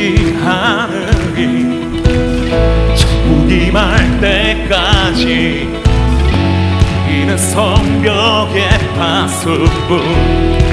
지지 하늘이 무기말 때까지 이는 성벽의 파수꾼.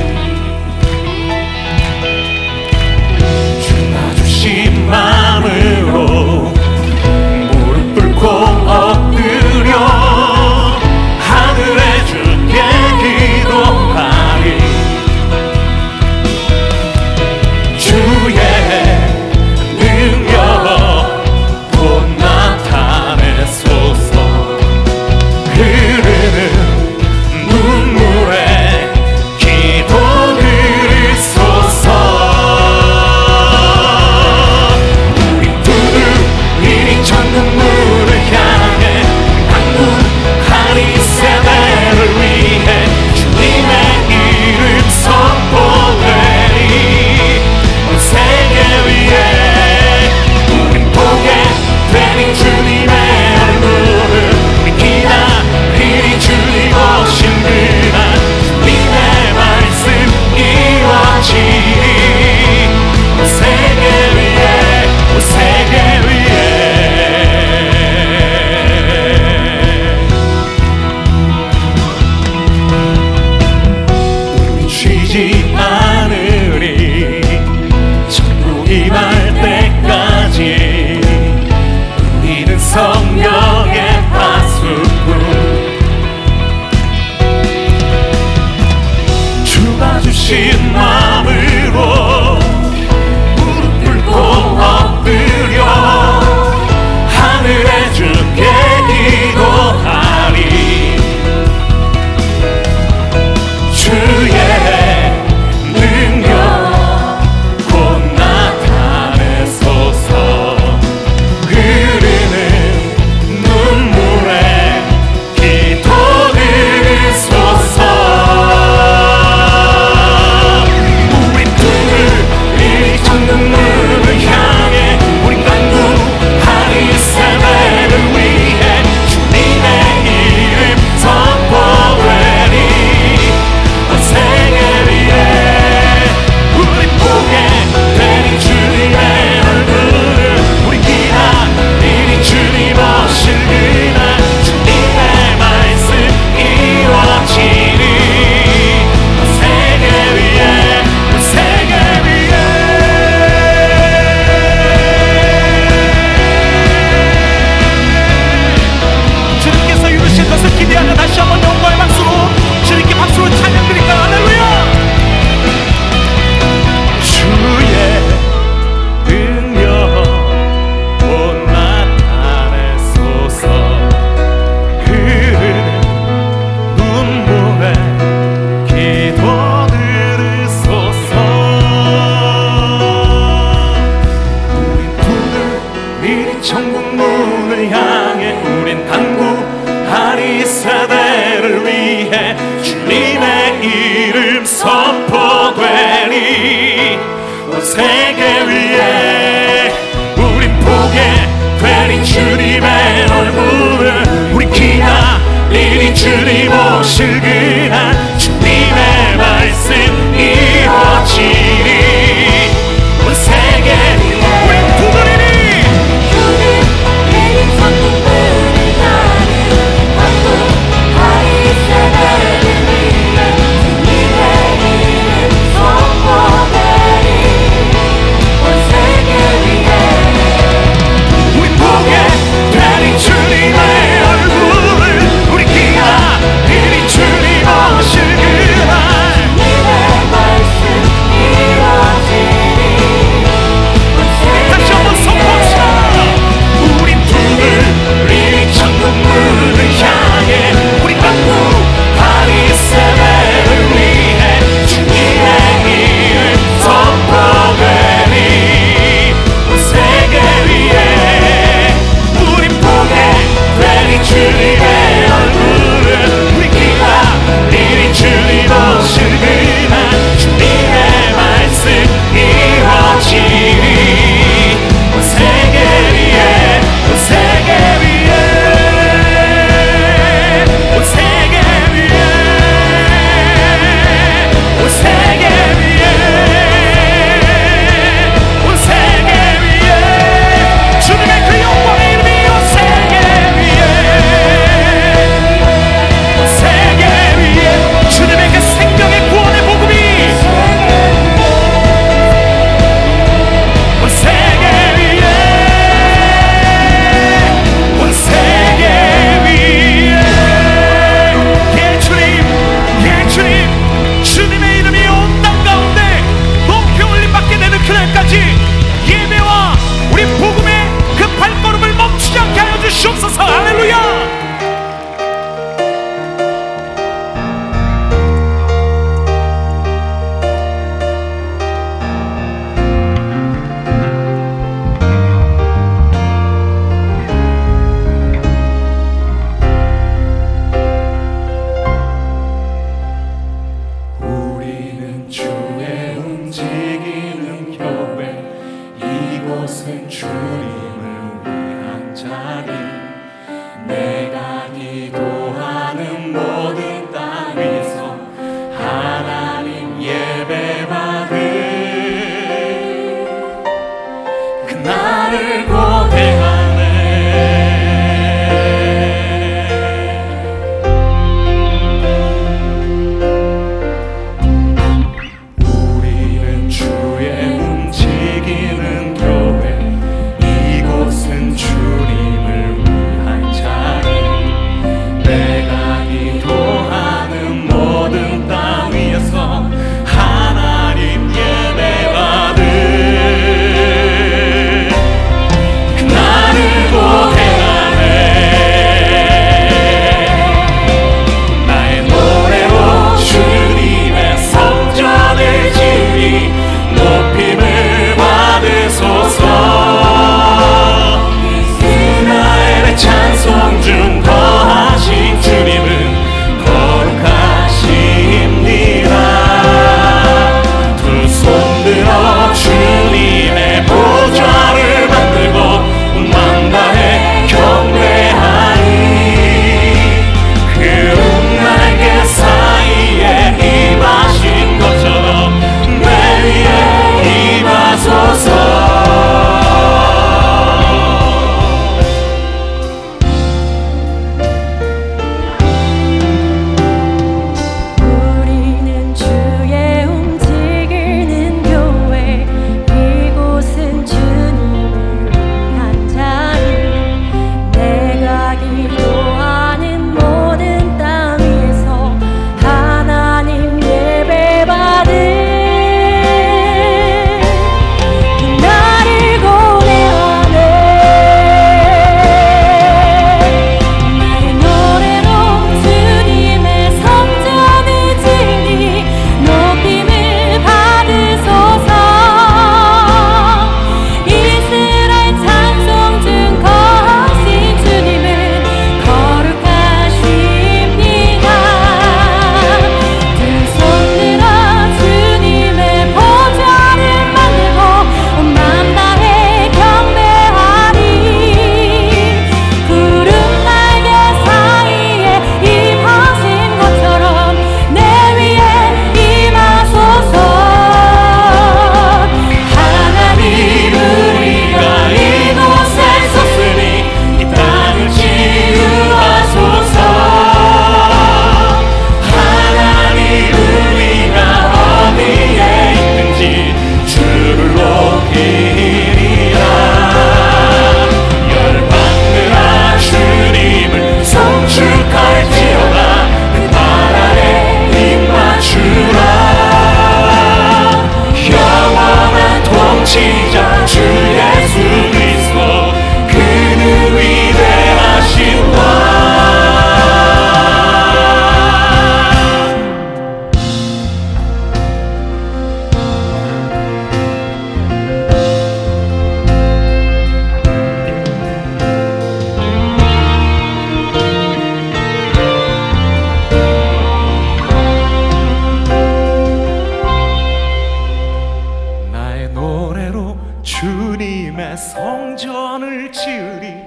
성전을 지으리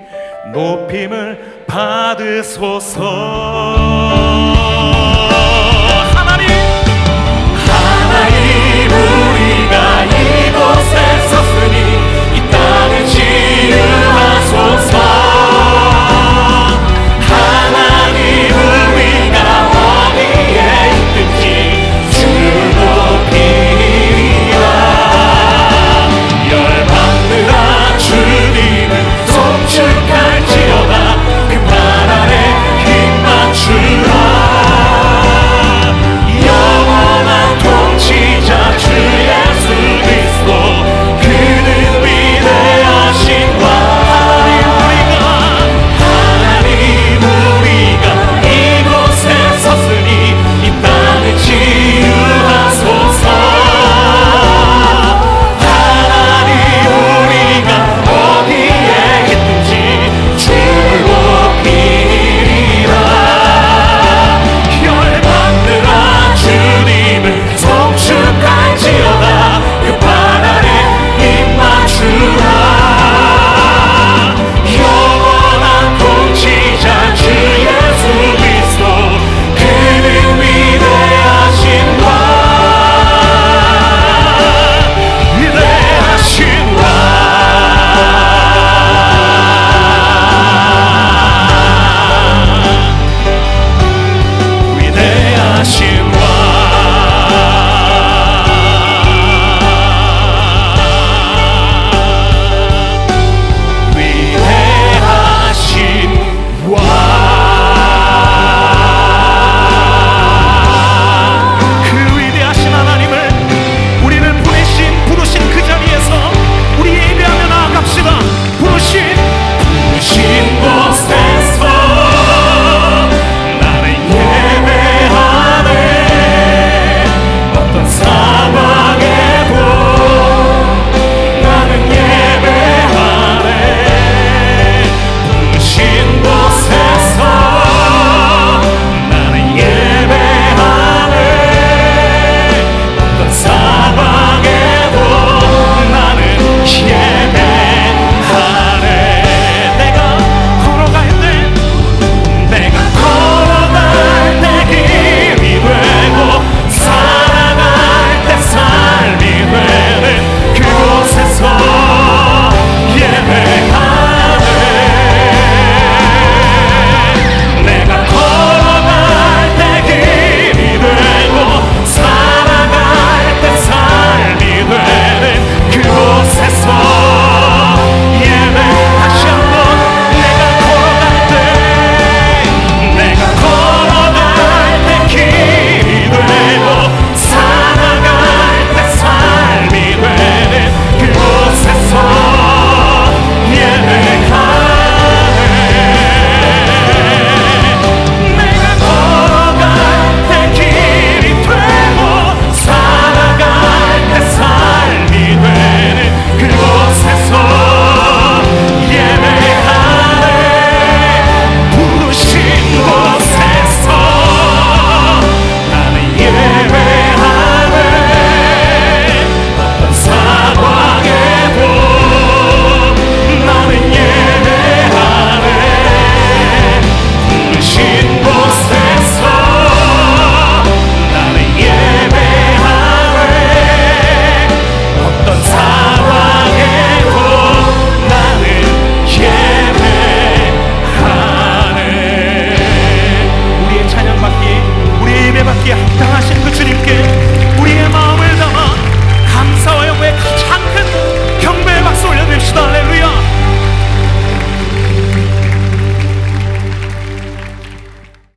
높임을 받으소서.